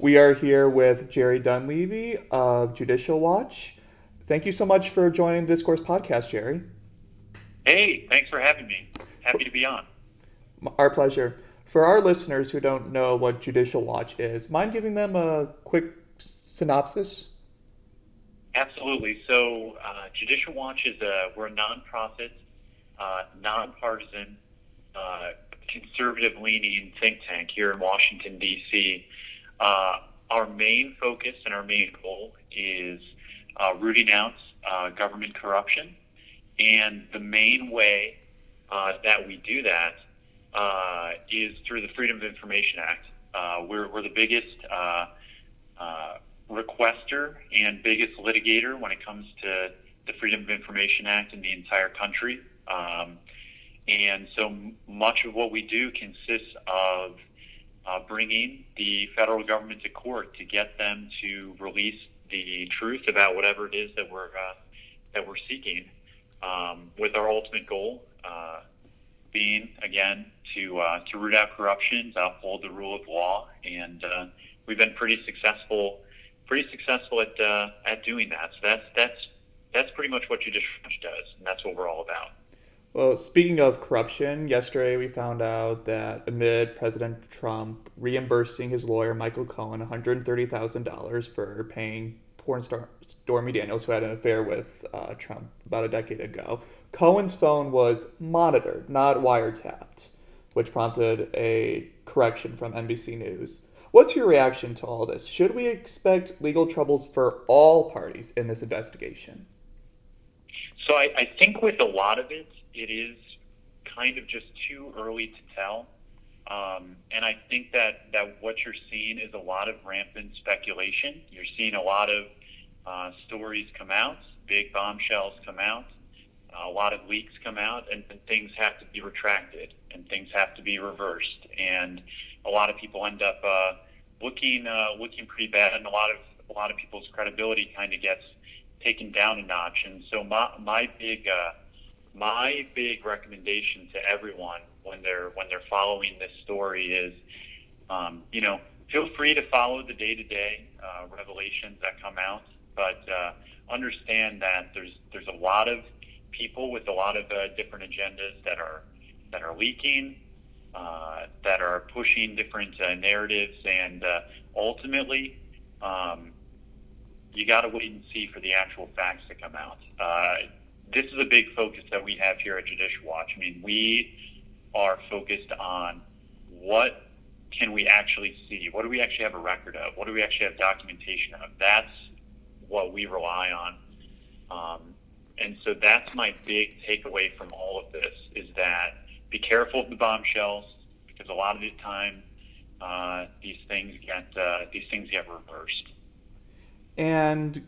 We are here with Jerry Dunleavy of Judicial Watch. Thank you so much for joining the Discourse podcast, Jerry. Hey, thanks for having me. Happy to be on. Our pleasure. For our listeners who don't know what Judicial Watch is, mind giving them a quick synopsis? Absolutely. So, uh, Judicial Watch is a we're a nonprofit, uh, nonpartisan, uh, conservative-leaning think tank here in Washington D.C. Uh, our main focus and our main goal is uh, rooting out uh, government corruption. And the main way uh, that we do that uh, is through the Freedom of Information Act. Uh, we're, we're the biggest requester and biggest litigator when it comes to the Freedom of Information Act in the entire country. Um, and so much of what we do consists of bringing the federal government to court to get them to release the truth about whatever it is that we're uh, that we're seeking, um, with our ultimate goal uh, being again to uh, to root out corruption, to uphold the rule of law, and uh, we've been pretty successful pretty successful at uh, at doing that. So that's that's that's pretty much what Judicial Watch does, and that's what we're all about. Well, speaking of corruption, yesterday we found out that amid President Trump reimbursing his lawyer Michael Cohen $130,000 for paying porn star Stormy Daniels, who had an affair with uh, Trump about a decade ago, Cohen's phone was monitored, not wiretapped, which prompted a correction from NBC News. What's your reaction to all this? Should we expect legal troubles for all parties in this investigation? So I, I think with a lot of it, it is kind of just too early to tell. Um, and I think that, that what you're seeing is a lot of rampant speculation. You're seeing a lot of uh, stories come out, big bombshells come out, a lot of leaks come out, and, and things have to be retracted and things have to be reversed. And a lot of people end up uh, looking uh, looking pretty bad, and a lot of a lot of people's credibility kind of gets taken down a notch. And so my my big uh, my big recommendation to everyone when they're when they're following this story is, um, you know, feel free to follow the day to day revelations that come out, but uh, understand that there's there's a lot of people with a lot of uh, different agendas that are that are leaking uh, that are pushing different uh, narratives, and uh, ultimately, um, you got to wait and see for the actual facts to come out. This is a big focus that we have here at Judicial Watch. I mean, we are focused on what can we actually see? What do we actually have a record of? What do we actually have documentation of? That's what we rely on. Um, and so that's my big takeaway from all of this is that be careful of the bombshells because a lot of the time uh, these things get uh, these things get reversed. And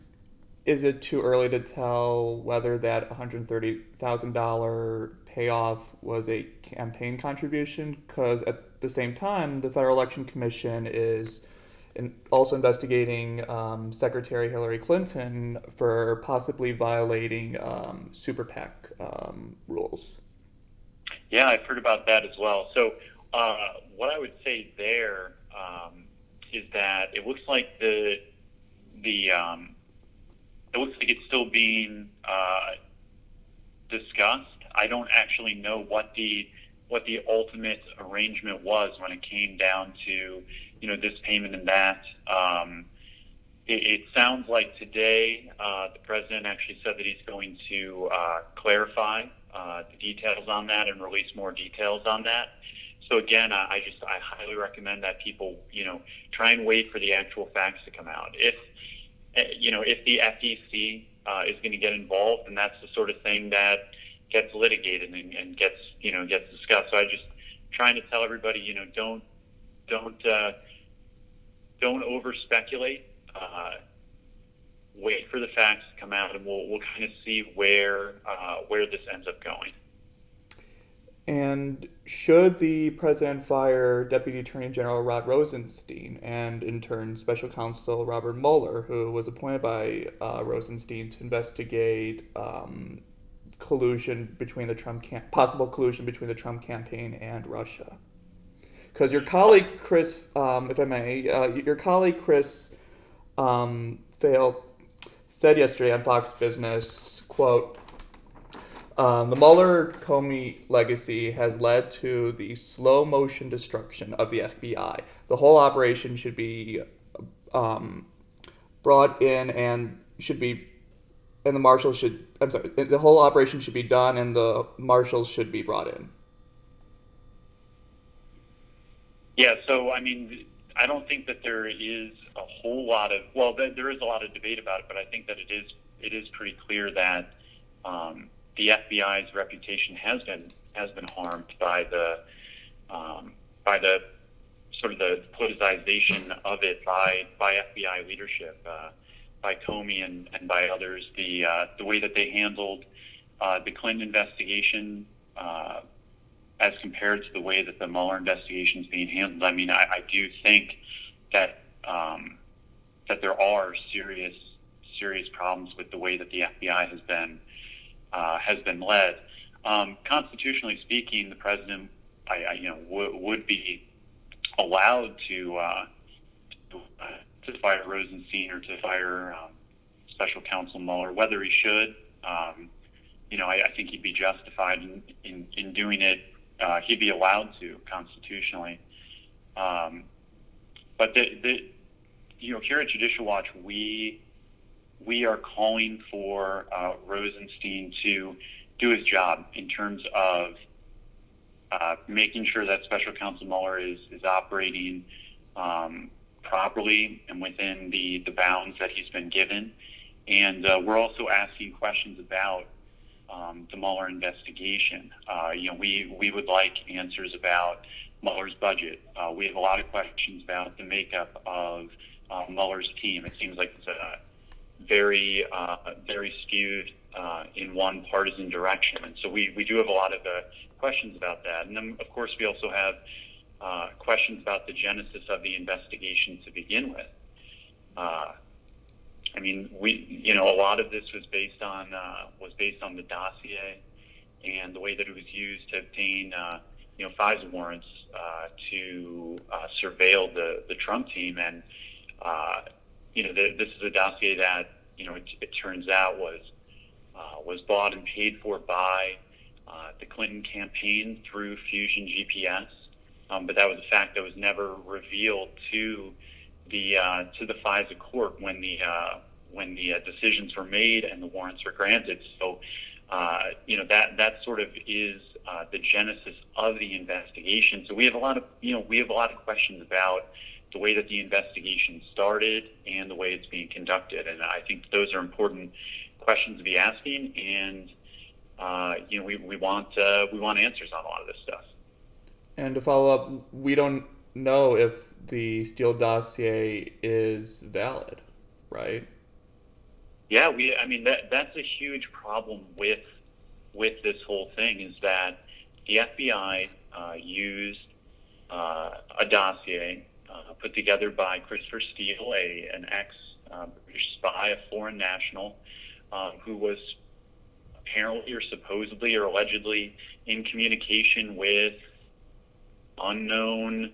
is it too early to tell whether that one hundred thirty thousand dollar payoff was a campaign contribution? Because at the same time, the Federal Election Commission is in also investigating um, Secretary Hillary Clinton for possibly violating um, super PAC um, rules. Yeah, I've heard about that as well. So, uh, what I would say there um, is that it looks like the the um, it looks like it's still being uh, discussed. I don't actually know what the what the ultimate arrangement was when it came down to you know this payment and that. Um, it, it, sounds like today uh, the president actually said that he's going to uh, clarify uh, the details on that and release more details on that. So again, I, I just I highly recommend that people you know try and wait for the actual facts to come out. If you know if the FEC uh, is going to get involved, and that's the sort of thing that gets litigated and, and gets you know gets discussed. So I just trying to tell everybody you know don't don't uh, don't over speculate. Uh, wait for the facts to come out, and we'll we'll kind of see where uh, where this ends up going. And should the president fire Deputy Attorney General Rod Rosenstein and, in turn, Special Counsel Robert Mueller, who was appointed by uh, Rosenstein to investigate um, collusion between the Trump possible collusion between the Trump campaign and Russia? because your colleague Chris, um, if I may, uh, your colleague Chris um, said yesterday on Fox Business, quote, um, the Mueller Comey legacy has led to the slow motion destruction of the FBI. The whole operation should be um, brought in and should be, and the marshals should, I'm sorry, the whole operation should be done and the marshals should be brought in. Yeah, so I mean, I don't think that there is a whole lot of well, there is a lot of debate about it, but I think that it is it is pretty clear that um, the FBI's reputation has been has been harmed by the um, by the sort of the politicization of it by by FBI leadership, uh, by Comey and, and by others. The uh, the way that they handled uh, the Clinton investigation uh, as compared to the way that the Mueller investigation is being handled. I mean, I, I do think that um, that there are serious serious problems with the way that the FBI has been uh, has been led. Um, constitutionally speaking, the president, I, I you know, w- would be allowed to uh, to, fire Rosenstein or to fire um, Special Counsel Mueller. Whether he should, um, you know, I, I think he'd be justified in, in, in doing it uh, he'd be allowed to constitutionally. Um, but the, the, you know, here at Judicial Watch, we we are calling for uh, Rosenstein to do his job in terms of uh, making sure that Special Counsel Mueller is is operating um, properly and within the the bounds that he's been given. And uh, we're also asking questions about um, the Mueller investigation. Uh, you know, we, we would like answers about Mueller's budget. Uh, we have a lot of questions about the makeup of uh, Mueller's team. It seems like it's a very, uh, very skewed uh, in one partisan direction. And so we, we do have a lot of uh, questions about that. And then, of course, we also have questions about the genesis of the investigation to begin with. I mean, we, you know, a lot of this was based on uh, was based on the dossier and the way that it was used to obtain, uh, you know, FISA warrants uh, to surveil the the Trump team, and you know, the, this is a dossier that you know it, it turns out was uh, was bought and paid for by uh, the Clinton campaign through Fusion GPS, um, but that was a fact that was never revealed to the uh, to the FISA court when the uh, when the uh, decisions were made and the warrants were granted. So, uh, you know that that sort of is uh, the genesis of the investigation. So we have a lot of you know we have a lot of questions about the way that the investigation started and the way it's being conducted, and I think those are important questions to be asking. And uh, you know we, we want uh, we want answers on a lot of this stuff. And to follow up, we don't know if the Steele dossier is valid, right? Yeah, we. I mean, that that's a huge problem with with this whole thing is that the FBI uh, used uh, a dossier uh, put together by Christopher Steele, a an ex uh, British spy, a foreign national, um, who was apparently or supposedly or allegedly in communication with unknown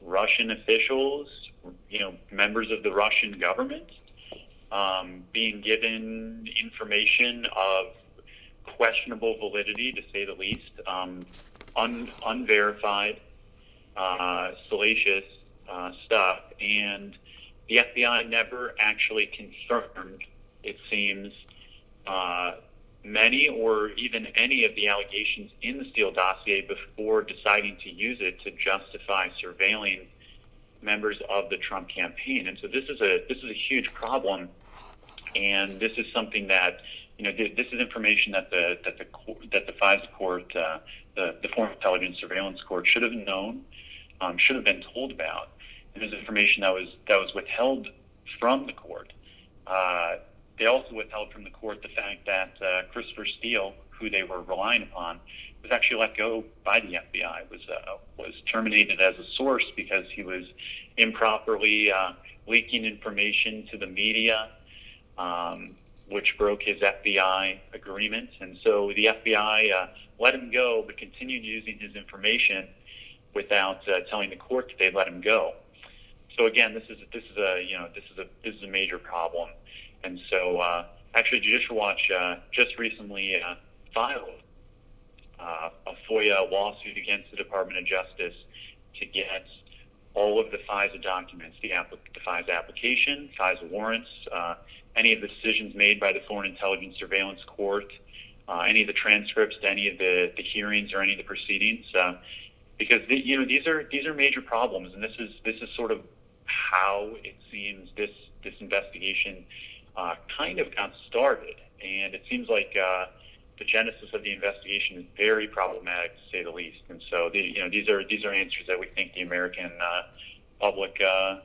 Russian officials, you know, members of the Russian government, um, being given information of questionable validity, to say the least, um, un- unverified, uh, salacious uh, stuff, and the FBI never actually confirmed, it seems, uh, many or even any of the allegations in the Steele dossier before deciding to use it to justify surveilling members of the Trump campaign. And so this is a this is a huge problem, and this is something that you know this is information that the that the that the FISA court, uh, the the Foreign Intelligence Surveillance Court, should have known, um, should have been told about. And was information that was that was withheld from the court. Uh, they also withheld from the court the fact that uh, Christopher Steele, who they were relying upon, was actually let go by the FBI. was uh, was terminated as a source because he was improperly uh, leaking information to the media, um, which broke his FBI agreement. And so the FBI uh, let him go, but continued using his information without uh, telling the court that they'd let him go. So again, this is this is a you know this is a this is a major problem, and so uh, actually Judicial Watch uh, just recently uh, filed uh, a FOIA lawsuit against the Department of Justice to get all of the FISA documents, the, app- the FISA application, FISA warrants, uh, any of the decisions made by the Foreign Intelligence Surveillance Court, uh, any of the transcripts to any of the, the hearings or any of the proceedings, because the, you know these are these are major problems, and this is this is sort of how it seems this this investigation uh, kind of got started, and it seems like uh, the genesis of the investigation is very problematic to say the least. And so, the, you know, these are these are answers that we think the American uh, public, uh,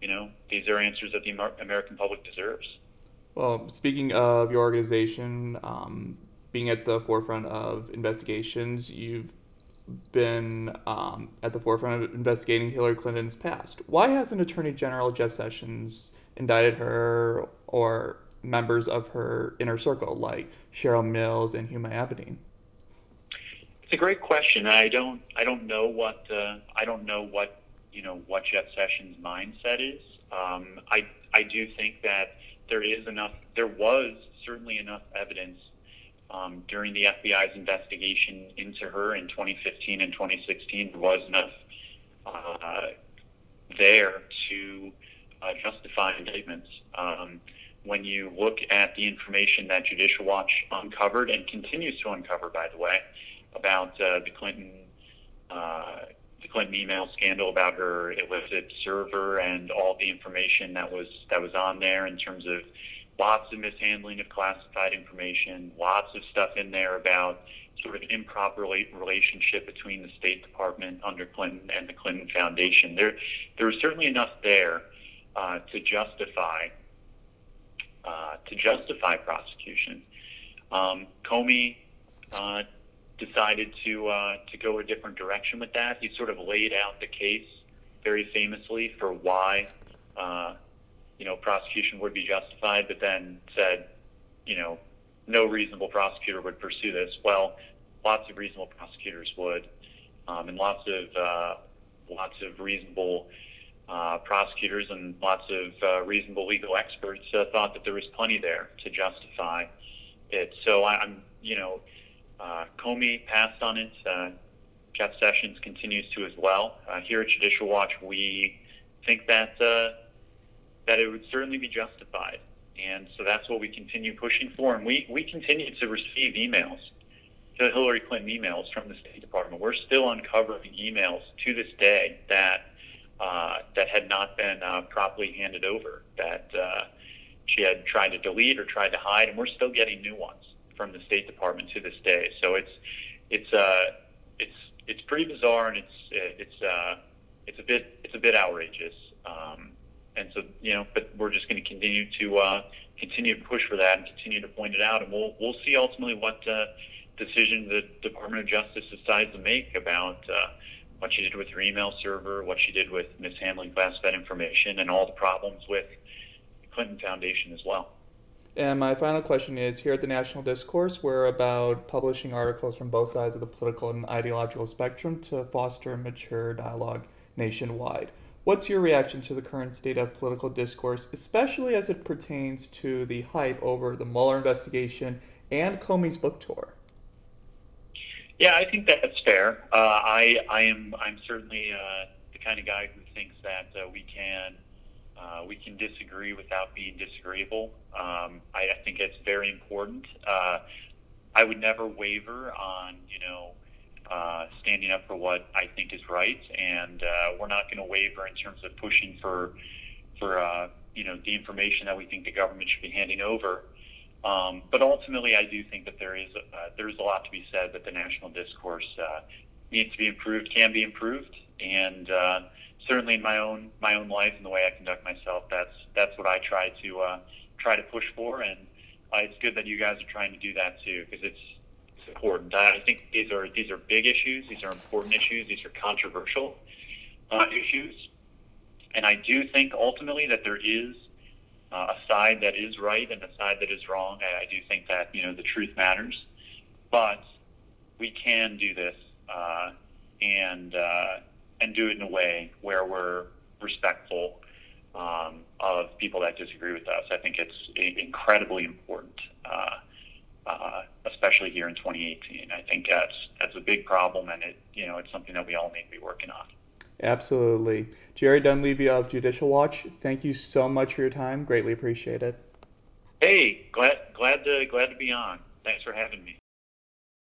you know, these are answers that the American public deserves. Well, speaking of your organization um, being at the forefront of investigations, you've been um, at the forefront of investigating Hillary Clinton's past. Why hasn't Attorney General Jeff Sessions indicted her or members of her inner circle, like Cheryl Mills and Huma Abedin? It's a great question. I don't I don't know what uh, I don't know what you know what Jeff Sessions' mindset is. Um, I I do think that there is enough. There was certainly enough evidence um, during the FBI's investigation into her in 2015 and 2016. There was enough uh, there to uh, justify indictments. Um, when you look at the information that Judicial Watch uncovered and continues to uncover, by the way, about uh, the Clinton uh, the Clinton email scandal about her illicit server and all the information that was that was on there in terms of lots of mishandling of classified information, lots of stuff in there about sort of improper relationship between the State Department under Clinton and the Clinton Foundation. There, there was certainly enough there uh, to justify uh, to justify prosecution. Um, Comey uh, decided to uh, to go a different direction with that. He sort of laid out the case very famously for why uh, you know prosecution would be justified, but then said you know no reasonable prosecutor would pursue this. Well, lots of reasonable prosecutors would, um, and lots of uh, lots of reasonable uh, prosecutors and lots of uh, reasonable legal experts uh, thought that there was plenty there to justify it. So I, am you know, uh, Comey passed on it. Uh, Jeff Sessions continues to as well. Here at Judicial Watch, we think that that it would certainly be justified, and so that's what we continue pushing for. And we we continue to receive emails. The Hillary Clinton emails from the State Department. We're still uncovering emails to this day that uh, that had not been uh, properly handed over, that uh, she had tried to delete or tried to hide, and we're still getting new ones from the State Department to this day. So it's it's uh, it's it's pretty bizarre, and it's it's uh, it's a bit it's a bit outrageous. Um, and so you know, but we're just going to continue to uh, continue to push for that and continue to point it out, and we'll we'll see ultimately what uh, decision the Department of Justice decides to make about. Uh, what she did with her email server, what she did with mishandling classified information, and all the problems with the Clinton Foundation as well. And my final question is here at the National Discourse, we're about publishing articles from both sides of the political and ideological spectrum to foster mature dialogue nationwide. What's your reaction to the current state of political discourse, especially as it pertains to the hype over the Mueller investigation and Comey's book tour? Yeah, I think that's fair. Uh, I I am I'm certainly uh, the kind of guy who thinks that uh, we can uh, we can disagree without being disagreeable. Um, I, I think it's very important. Uh, I would never waver on you know uh, standing up for what I think is right, and uh, we're not going to waver in terms of pushing for for uh, you know the information that we think the government should be handing over. Um, but ultimately, I do think that there is uh, there is a lot to be said that the national discourse uh, needs to be improved, can be improved, and uh, certainly in my own my own life and the way I conduct myself, that's that's what I try to uh, try to push for, and uh, it's good that you guys are trying to do that too because it's it's important. I think these are these are big issues, these are important issues, these are controversial uh, issues, and I do think ultimately that there is uh, a side that is right and a side that is wrong. I, I do think that you know the truth matters, but we can do this uh, and uh, and do it in a way where we're respectful um, of people that disagree with us. I think it's incredibly important, uh, uh, especially here in 2018. I think that's that's a big problem, and it you know it's something that we all need to be working on. Absolutely, Jerry Dunleavy of Judicial Watch. Thank you so much for your time. Greatly appreciate it. Hey, glad glad to glad to be on. Thanks for having me.